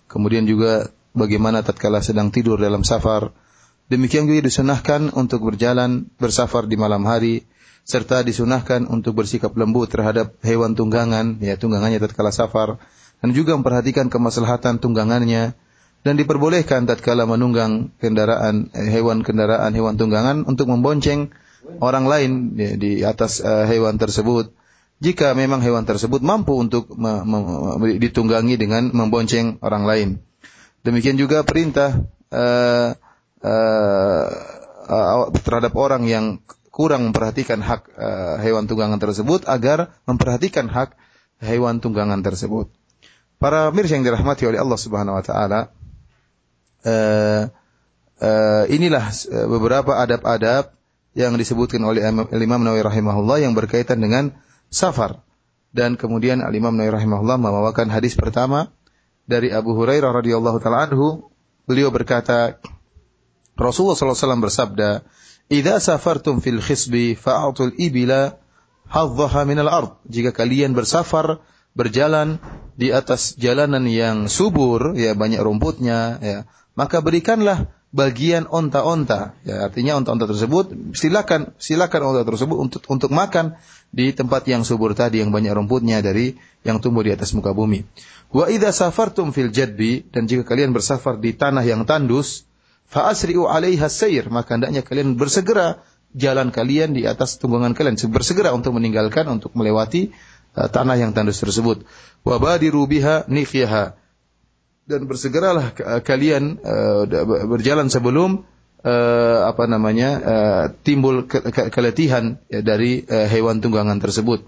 kemudian juga bagaimana tatkala sedang tidur dalam safar, Demikian juga disunahkan untuk berjalan bersafar di malam hari serta disunahkan untuk bersikap lembut terhadap hewan tunggangan, ya tunggangannya tatkala safar. Dan juga memperhatikan kemaslahatan tunggangannya dan diperbolehkan tatkala menunggang kendaraan eh, hewan kendaraan hewan tunggangan untuk membonceng orang lain ya, di atas uh, hewan tersebut jika memang hewan tersebut mampu untuk ditunggangi dengan membonceng orang lain. Demikian juga perintah uh, uh, uh, terhadap orang yang kurang memperhatikan hak uh, hewan tunggangan tersebut agar memperhatikan hak hewan tunggangan tersebut. Para mirsa yang dirahmati oleh Allah Subhanahu wa taala uh, uh, inilah beberapa adab-adab yang disebutkan oleh Imam Nawawi rahimahullah yang berkaitan dengan safar. Dan kemudian Al-Imam Nawawi rahimahullah membawakan hadis pertama dari Abu Hurairah radhiyallahu taala anhu. Beliau berkata, Rasulullah SAW bersabda, Idza safartum fil khisbi fa'atul ibila hadzaha minal ard. Jika kalian bersafar, berjalan di atas jalanan yang subur, ya banyak rumputnya, ya, maka berikanlah bagian onta-onta. Ya, artinya onta-onta tersebut silakan silakan onta tersebut untuk untuk makan di tempat yang subur tadi yang banyak rumputnya dari yang tumbuh di atas muka bumi. Wa idza safartum fil jadbi dan jika kalian bersafar di tanah yang tandus, Fa'asri'u 'alaiha sayr, maka hendaknya kalian bersegera jalan kalian di atas tunggangan kalian, bersegera untuk meninggalkan untuk melewati uh, tanah yang tandus tersebut. Wa badiru biha nifyaha. Dan bersegeralah uh, kalian uh, berjalan sebelum uh, apa namanya uh, timbul ke ke keletihan ya, dari uh, hewan tunggangan tersebut.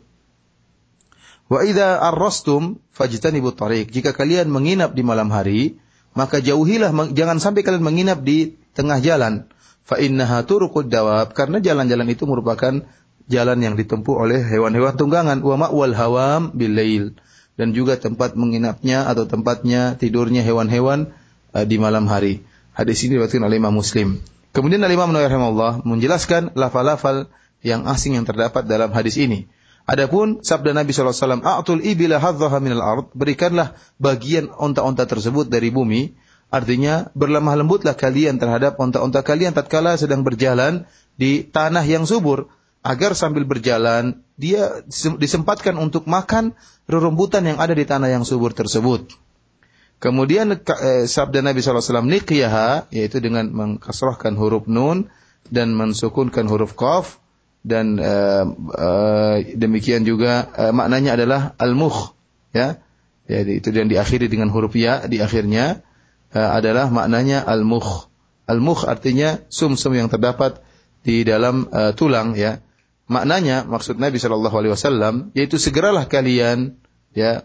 Wa idza arrastum fajtanibu tariq. Jika kalian menginap di malam hari, maka jauhilah jangan sampai kalian menginap di tengah jalan fa innaha turuqud dawab karena jalan-jalan itu merupakan jalan yang ditempuh oleh hewan-hewan tunggangan wa ma'wal hawam bilail dan juga tempat menginapnya atau tempatnya tidurnya hewan-hewan uh, di malam hari. Hadis ini diriwayatkan oleh Imam Muslim. Kemudian Imam Nawawi rahimahullah menjelaskan lafal-lafal yang asing yang terdapat dalam hadis ini. Adapun sabda Nabi SAW, A'tul ibila hadzaha minal ard, berikanlah bagian onta-onta tersebut dari bumi. Artinya, berlemah lembutlah kalian terhadap onta-onta kalian tatkala sedang berjalan di tanah yang subur. Agar sambil berjalan, dia disempatkan untuk makan rerumputan yang ada di tanah yang subur tersebut. Kemudian eh, sabda Nabi SAW, Niqyaha, yaitu dengan mengkasrahkan huruf nun dan mensukunkan huruf qaf, dan uh, uh, demikian juga maknanya adalah al-mukh ya. Jadi itu yang diakhiri dengan huruf ya di akhirnya adalah maknanya al-mukh. Al-mukh artinya sumsum -sum yang terdapat di dalam uh, tulang ya maknanya maksud Nabi Shallallahu Alaihi Wasallam yaitu segeralah kalian ya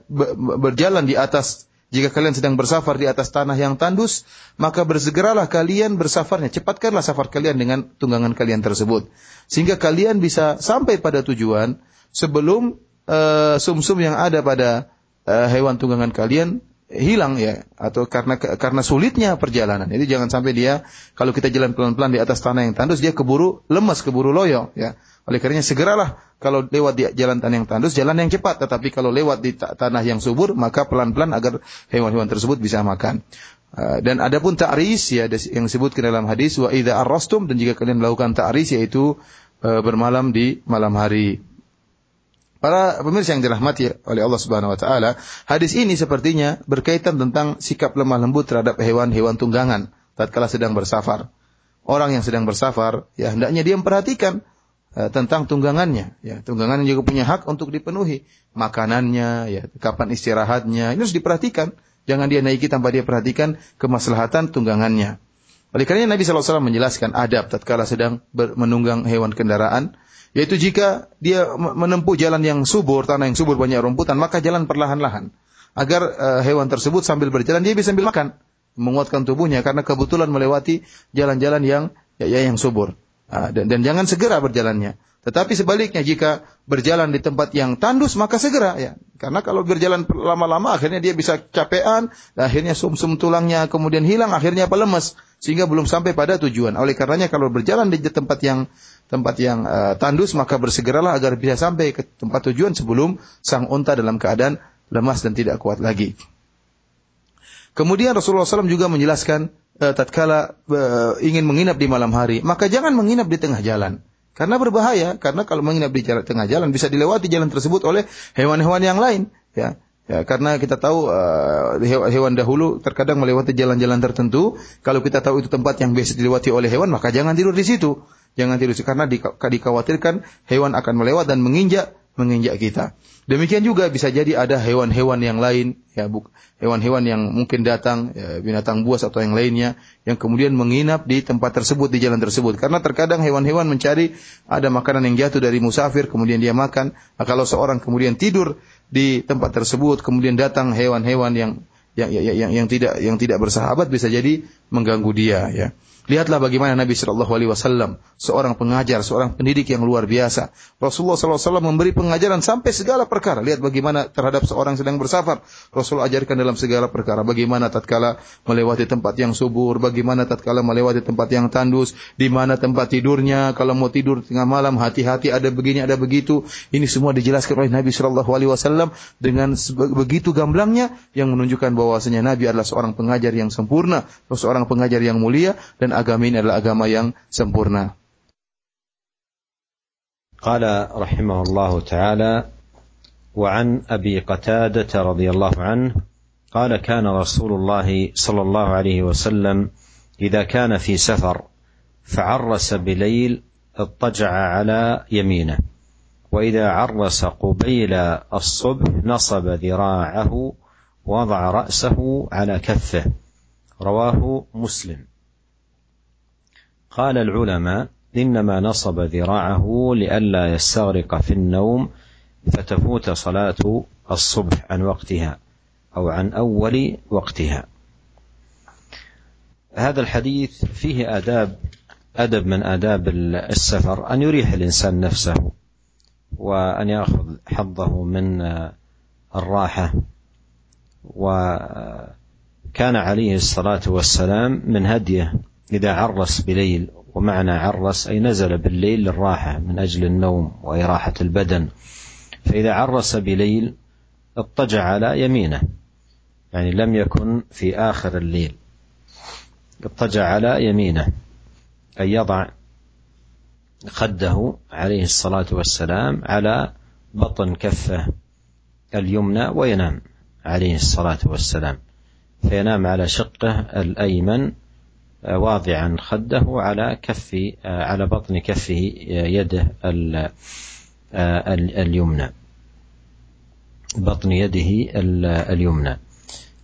berjalan di atas jika kalian sedang bersafar di atas tanah yang tandus, maka bersegeralah kalian bersafarnya. Cepatkanlah safar kalian dengan tunggangan kalian tersebut. Sehingga kalian bisa sampai pada tujuan sebelum eh, sumsum uh, yang ada pada uh, hewan tunggangan kalian hilang ya atau karena karena sulitnya perjalanan. Jadi jangan sampai dia kalau kita jalan pelan-pelan di atas tanah yang tandus dia keburu lemas, keburu loyo ya. Oleh karenanya segeralah kalau lewat di jalan tanah yang tandus, jalan yang cepat. Tetapi kalau lewat di tanah yang subur, maka pelan-pelan agar hewan-hewan tersebut bisa makan. Uh, dan adapun ta'ris ya yang disebutkan dalam hadis wa idza arrastum dan jika kalian melakukan ta'ris yaitu uh, bermalam di malam hari. Para pemirsa yang dirahmati oleh Allah Subhanahu wa taala, hadis ini sepertinya berkaitan tentang sikap lemah lembut terhadap hewan-hewan tunggangan tatkala sedang bersafar. Orang yang sedang bersafar, ya hendaknya dia memperhatikan Eh, tentang tunggangannya. Ya, tunggangan juga punya hak untuk dipenuhi. Makanannya, ya, kapan istirahatnya, ini harus diperhatikan. Jangan dia naiki tanpa dia perhatikan kemaslahatan tunggangannya. Oleh karena Nabi SAW menjelaskan adab tatkala sedang menunggang hewan kendaraan, yaitu jika dia menempuh jalan yang subur, tanah yang subur banyak rumputan, maka jalan perlahan-lahan. Agar uh, hewan tersebut sambil berjalan dia bisa sambil makan, menguatkan tubuhnya karena kebetulan melewati jalan-jalan yang ya, ya yang subur. Ah, dan, dan jangan segera berjalannya. Tetapi sebaliknya jika berjalan di tempat yang tandus maka segera ya. Karena kalau berjalan lama-lama akhirnya dia bisa capean, akhirnya sumsum -sum tulangnya kemudian hilang, akhirnya apa lemas sehingga belum sampai pada tujuan. Oleh karenanya kalau berjalan di tempat yang tempat yang uh, tandus maka bersegeralah agar bisa sampai ke tempat tujuan sebelum sang unta dalam keadaan lemas dan tidak kuat lagi. Kemudian Rasulullah SAW juga menjelaskan uh, tatkala uh, ingin menginap di malam hari, maka jangan menginap di tengah jalan. Karena berbahaya, karena kalau menginap di jalan, tengah jalan bisa dilewati jalan tersebut oleh hewan-hewan yang lain, ya. Ya, karena kita tahu uh, hewan dahulu terkadang melewati jalan-jalan tertentu. Kalau kita tahu itu tempat yang biasa dilewati oleh hewan, maka jangan tidur di situ. Jangan tidur karena dikhawatirkan hewan akan melewat dan menginjak menginjak kita. Demikian juga bisa jadi ada hewan-hewan yang lain, ya hewan-hewan yang mungkin datang, ya, binatang buas atau yang lainnya, yang kemudian menginap di tempat tersebut, di jalan tersebut. Karena terkadang hewan-hewan mencari ada makanan yang jatuh dari musafir, kemudian dia makan. Nah, kalau seorang kemudian tidur di tempat tersebut, kemudian datang hewan-hewan yang yang, yang, yang, yang tidak yang tidak bersahabat bisa jadi mengganggu dia, ya. Lihatlah bagaimana Nabi Shallallahu Alaihi Wasallam seorang pengajar, seorang pendidik yang luar biasa. Rasulullah SAW memberi pengajaran sampai segala perkara. Lihat bagaimana terhadap seorang sedang bersafar. Rasul ajarkan dalam segala perkara. Bagaimana tatkala melewati tempat yang subur, bagaimana tatkala melewati tempat yang tandus, di mana tempat tidurnya, kalau mau tidur tengah malam, hati-hati ada begini, ada begitu. Ini semua dijelaskan oleh Nabi Shallallahu Alaihi Wasallam dengan begitu gamblangnya yang menunjukkan bahwasanya Nabi adalah seorang pengajar yang sempurna, seorang pengajar yang mulia dan agama ini adalah agama yang sempurna. قال رحمه الله تعالى وعن أبي قتادة رضي الله عنه قال كان رسول الله صلى الله عليه وسلم إذا كان في سفر فعرس بليل اضطجع على يمينه وإذا عرس قبيل الصبح نصب ذراعه ووضع رأسه على كفه رواه مسلم قال العلماء إنما نصب ذراعه لئلا يستغرق في النوم فتفوت صلاة الصبح عن وقتها أو عن أول وقتها. هذا الحديث فيه آداب أدب من آداب السفر أن يريح الإنسان نفسه وأن يأخذ حظه من الراحة. وكان عليه الصلاة والسلام من هديه إذا عرس بليل ومعنى عرس أي نزل بالليل للراحة من أجل النوم وإراحة البدن. فإذا عرس بليل اضطجع على يمينه يعني لم يكن في آخر الليل. اضطجع على يمينه أي يضع خده عليه الصلاة والسلام على بطن كفه اليمنى وينام عليه الصلاة والسلام. فينام على شقه الأيمن واضعا خده على كف على بطن كفه يده اليمنى. بطن يده اليمنى.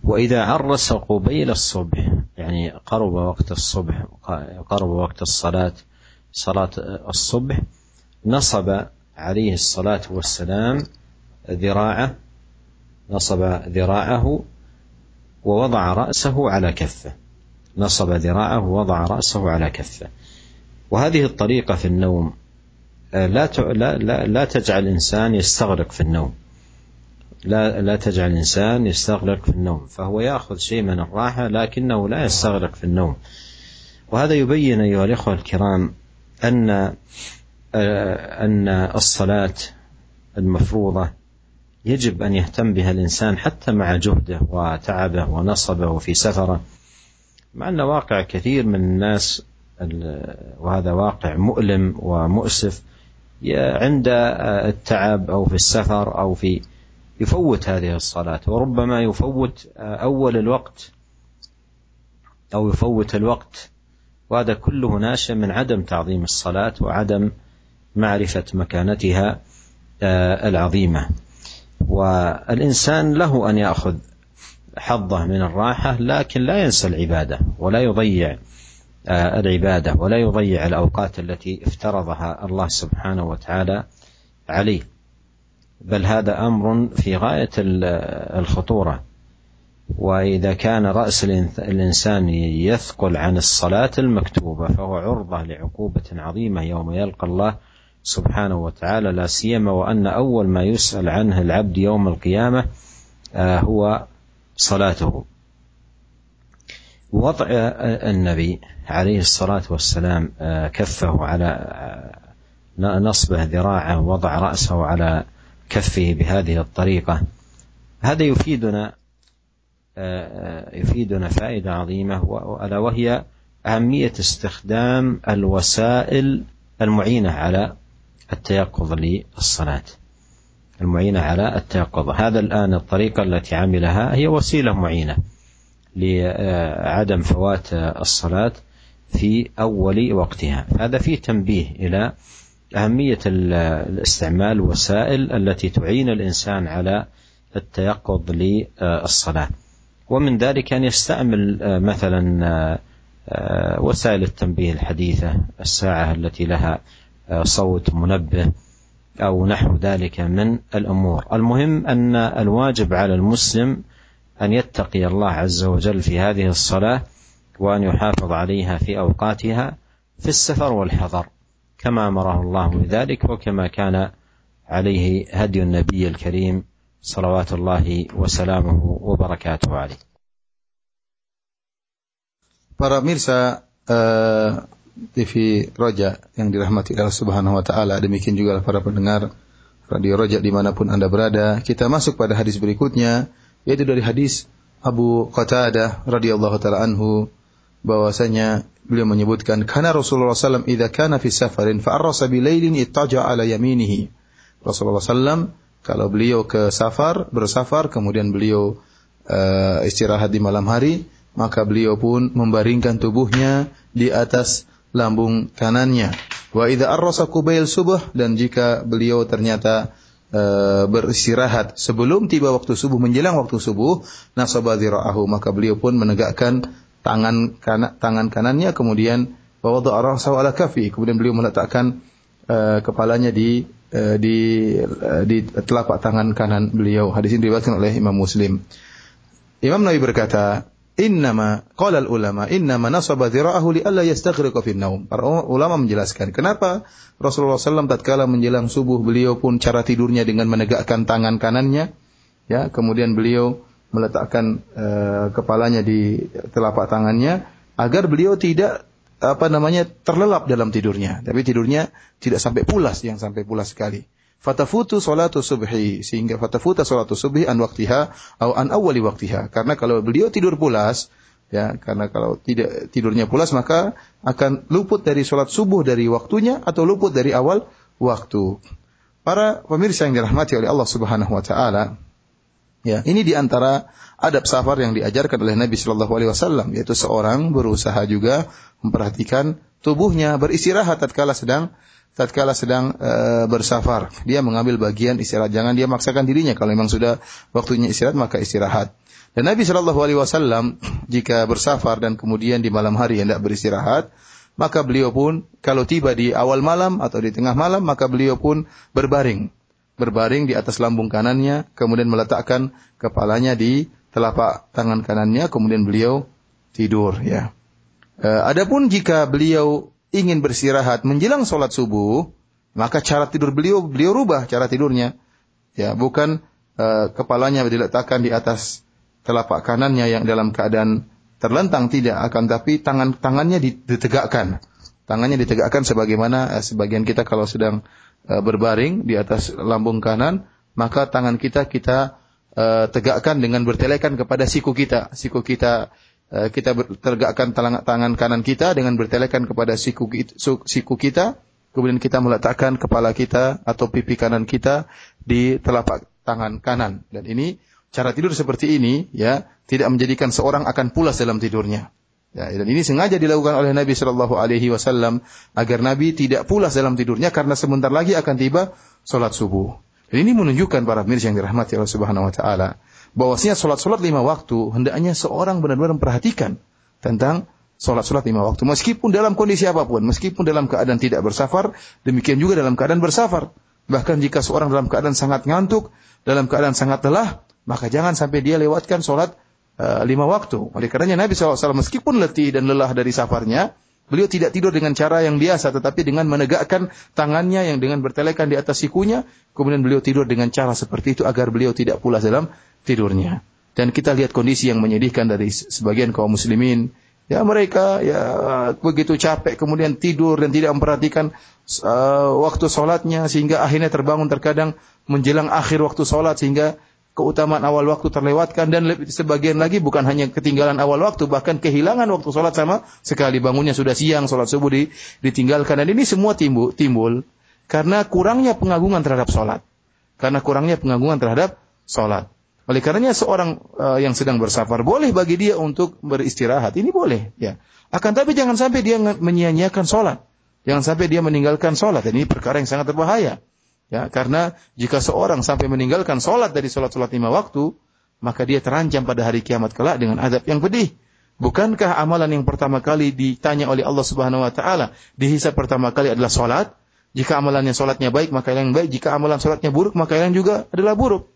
وإذا عرس قبيل الصبح يعني قرب وقت الصبح قرب وقت الصلاة صلاة الصبح نصب عليه الصلاة والسلام ذراعه نصب ذراعه ووضع رأسه على كفه. نصب ذراعه ووضع رأسه على كفه. وهذه الطريقة في النوم لا لا لا, لا تجعل الإنسان يستغرق في النوم. لا لا تجعل الإنسان يستغرق في النوم فهو يأخذ شيء من الراحة لكنه لا يستغرق في النوم. وهذا يبين أيها الإخوة الكرام أن أن الصلاة المفروضة يجب أن يهتم بها الإنسان حتى مع جهده وتعبه ونصبه في سفره. مع أن واقع كثير من الناس وهذا واقع مؤلم ومؤسف عند التعب أو في السفر أو في يفوت هذه الصلاة. وربما يفوت أول الوقت أو يفوت الوقت. وهذا كله ناشئ من عدم تعظيم الصلاة وعدم معرفة مكانتها العظيمة. والإنسان له أن يأخذ حظه من الراحة لكن لا ينسى العبادة ولا يضيع العبادة ولا يضيع الأوقات التي افترضها الله سبحانه وتعالى عليه. بل هذا أمر في غاية الخطورة. وإذا كان رأس الإنسان يثقل عن الصلاة المكتوبة فهو عرضة لعقوبة عظيمة يوم يلقى الله سبحانه وتعالى لا سيما وأن أول ما يسأل عنه العبد يوم القيامة هو صلاته. وضع النبي عليه الصلاة والسلام كفه على نصبه ذراعه وضع رأسه على كفه بهذه الطريقة. هذا يفيدنا يفيدنا فائدة عظيمة ألا وهي أهمية استخدام الوسائل المعينة على التيقظ للصلاة. المعينة على التيقظ هذا الآن الطريقة التي عملها هي وسيلة معينة لعدم فوات الصلاة في أول وقتها. هذا فيه تنبيه إلى أهمية الاستعمال الوسائل التي تعين الإنسان على التيقظ للصلاة. ومن ذلك أن يستعمل مثلا وسائل التنبيه الحديثة الساعة التي لها صوت منبه أو نحو ذلك من الأمور. المهم أن الواجب على المسلم أن يتقي الله عز وجل في هذه الصلاة وأن يحافظ عليها في أوقاتها في السفر والحضر كما أمره الله بذلك وكما كان عليه هدي النبي الكريم صلوات الله وسلامه وبركاته عليه. Para mirsa uh, TV Roja yang dirahmati Allah Subhanahu wa taala, demikian juga para pendengar Radio Roja di mana pun Anda berada. Kita masuk pada hadis berikutnya yaitu dari hadis Abu Qatadah radhiyallahu taala anhu bahwasanya beliau menyebutkan karena Rasulullah SAW idza kana fi safarin fa arrasa bilailin ittaja ala yaminihi. Rasulullah SAW kalau beliau ke safar, bersafar kemudian beliau uh, istirahat di malam hari, maka beliau pun membaringkan tubuhnya di atas lambung kanannya. Wa idza arrasa qubail subuh dan jika beliau ternyata uh, beristirahat sebelum tiba waktu subuh menjelang waktu subuh nasaba dhira'ahu maka beliau pun menegakkan tangan kanan, tangan kanannya kemudian wawadha ra'sahu ala kafi kemudian beliau meletakkan uh, kepalanya di uh, di uh, di telapak tangan kanan beliau hadis ini diriwayatkan oleh Imam Muslim Imam Nawawi berkata Innama qala ulama innama nasaba dhira'ahu li alla yastaghriqa fi naum. Para ulama menjelaskan kenapa Rasulullah SAW tatkala menjelang subuh beliau pun cara tidurnya dengan menegakkan tangan kanannya ya kemudian beliau meletakkan uh, kepalanya di telapak tangannya agar beliau tidak apa namanya terlelap dalam tidurnya tapi tidurnya tidak sampai pulas yang sampai pulas sekali fatafutu salatu subhi sehingga fatafuta salatu subhi an waktiha atau an awali waktiha. Karena kalau beliau tidur pulas ya karena kalau tidak tidurnya pulas maka akan luput dari salat subuh dari waktunya atau luput dari awal waktu. Para pemirsa yang dirahmati oleh Allah Subhanahu wa taala Ya, ini di antara adab safar yang diajarkan oleh Nabi Shallallahu Alaihi Wasallam, yaitu seorang berusaha juga memperhatikan tubuhnya beristirahat tatkala sedang tatkala sedang e, bersafar. Dia mengambil bagian istirahat. Jangan dia maksakan dirinya. Kalau memang sudah waktunya istirahat maka istirahat. Dan Nabi Shallallahu Alaihi Wasallam jika bersafar dan kemudian di malam hari hendak beristirahat, maka beliau pun kalau tiba di awal malam atau di tengah malam maka beliau pun berbaring berbaring di atas lambung kanannya, kemudian meletakkan kepalanya di telapak tangan kanannya, kemudian beliau tidur. Ya. E, adapun jika beliau ingin beristirahat menjelang sholat subuh, maka cara tidur beliau beliau rubah cara tidurnya. Ya, bukan e, kepalanya diletakkan di atas telapak kanannya yang dalam keadaan terlentang tidak akan tapi tangan tangannya ditegakkan. Tangannya ditegakkan sebagaimana eh, sebagian kita kalau sedang uh, berbaring di atas lambung kanan, maka tangan kita kita uh, tegakkan dengan bertelekan kepada siku kita. Siku kita uh, kita tegakkan tangan kanan kita dengan bertelekan kepada siku siku kita. Kemudian kita meletakkan kepala kita atau pipi kanan kita di telapak tangan kanan. Dan ini cara tidur seperti ini ya tidak menjadikan seorang akan pulas dalam tidurnya. Ya, dan ini sengaja dilakukan oleh Nabi Shallallahu Alaihi Wasallam agar Nabi tidak pulas dalam tidurnya karena sebentar lagi akan tiba sholat subuh. Dan ini menunjukkan para pemirsa yang dirahmati Allah Subhanahu Wa Taala bahwasanya sholat-sholat lima waktu hendaknya seorang benar-benar memperhatikan tentang sholat-sholat lima waktu. Meskipun dalam kondisi apa pun, meskipun dalam keadaan tidak bersafar, demikian juga dalam keadaan bersafar. Bahkan jika seorang dalam keadaan sangat ngantuk, dalam keadaan sangat lelah, maka jangan sampai dia lewatkan sholat uh, lima waktu. Oleh karenanya Nabi SAW meskipun letih dan lelah dari safarnya, beliau tidak tidur dengan cara yang biasa, tetapi dengan menegakkan tangannya yang dengan bertelekan di atas sikunya, kemudian beliau tidur dengan cara seperti itu agar beliau tidak pulas dalam tidurnya. Dan kita lihat kondisi yang menyedihkan dari sebagian kaum muslimin. Ya mereka ya begitu capek kemudian tidur dan tidak memperhatikan uh, waktu sholatnya sehingga akhirnya terbangun terkadang menjelang akhir waktu sholat sehingga keutamaan awal waktu terlewatkan dan sebagian lagi bukan hanya ketinggalan awal waktu bahkan kehilangan waktu sholat sama sekali. Bangunnya sudah siang sholat subuh di, ditinggalkan. Dan ini semua timbul timbul karena kurangnya pengagungan terhadap sholat. Karena kurangnya pengagungan terhadap sholat. Oleh karenanya seorang uh, yang sedang bersafar boleh bagi dia untuk beristirahat. Ini boleh ya. Akan tapi jangan sampai dia menyia-nyiakan sholat. Jangan sampai dia meninggalkan sholat. Ini perkara yang sangat berbahaya Ya, karena jika seorang sampai meninggalkan sholat dari sholat-sholat lima waktu, maka dia terancam pada hari kiamat kelak dengan adab yang pedih. Bukankah amalan yang pertama kali ditanya oleh Allah Subhanahu wa taala, dihisab pertama kali adalah sholat? Jika amalannya sholatnya baik, maka yang baik. Jika amalan sholatnya buruk, maka yang juga adalah buruk.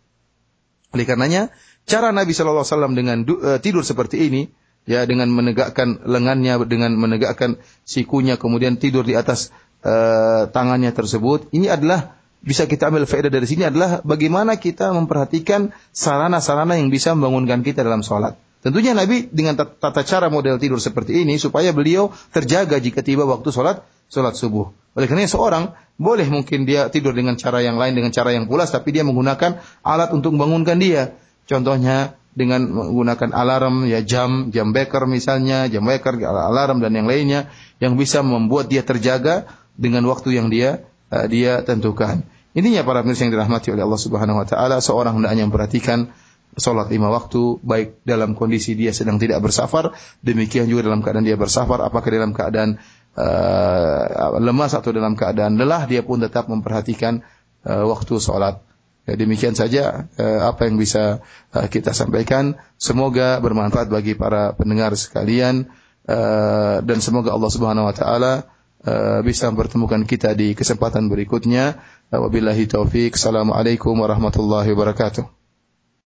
Oleh karenanya, cara Nabi Shallallahu Alaihi Wasallam dengan uh, tidur seperti ini, ya dengan menegakkan lengannya, dengan menegakkan sikunya, kemudian tidur di atas uh, tangannya tersebut, ini adalah bisa kita ambil faedah dari sini adalah bagaimana kita memperhatikan sarana-sarana yang bisa membangunkan kita dalam sholat. Tentunya Nabi dengan tata cara model tidur seperti ini supaya beliau terjaga jika tiba waktu sholat sholat subuh. Oleh karena seorang boleh mungkin dia tidur dengan cara yang lain dengan cara yang pulas tapi dia menggunakan alat untuk membangunkan dia. Contohnya dengan menggunakan alarm ya jam jam beker misalnya jam beker alarm dan yang lainnya yang bisa membuat dia terjaga dengan waktu yang dia uh, dia tentukan. Ininya para pemirsa yang dirahmati oleh Allah Subhanahu wa taala, seorang hendaknya memperhatikan salat lima waktu baik dalam kondisi dia sedang tidak bersafar, demikian juga dalam keadaan dia bersafar, apakah dalam keadaan uh, lemas atau dalam keadaan lelah dia pun tetap memperhatikan uh, waktu salat. Ya, demikian saja uh, apa yang bisa uh, kita sampaikan. Semoga bermanfaat bagi para pendengar sekalian uh, dan semoga Allah Subhanahu wa taala Eh, bisa mempertemukan kita di kesempatan berikutnya. Wabillahi taufik. Assalamualaikum warahmatullahi wabarakatuh.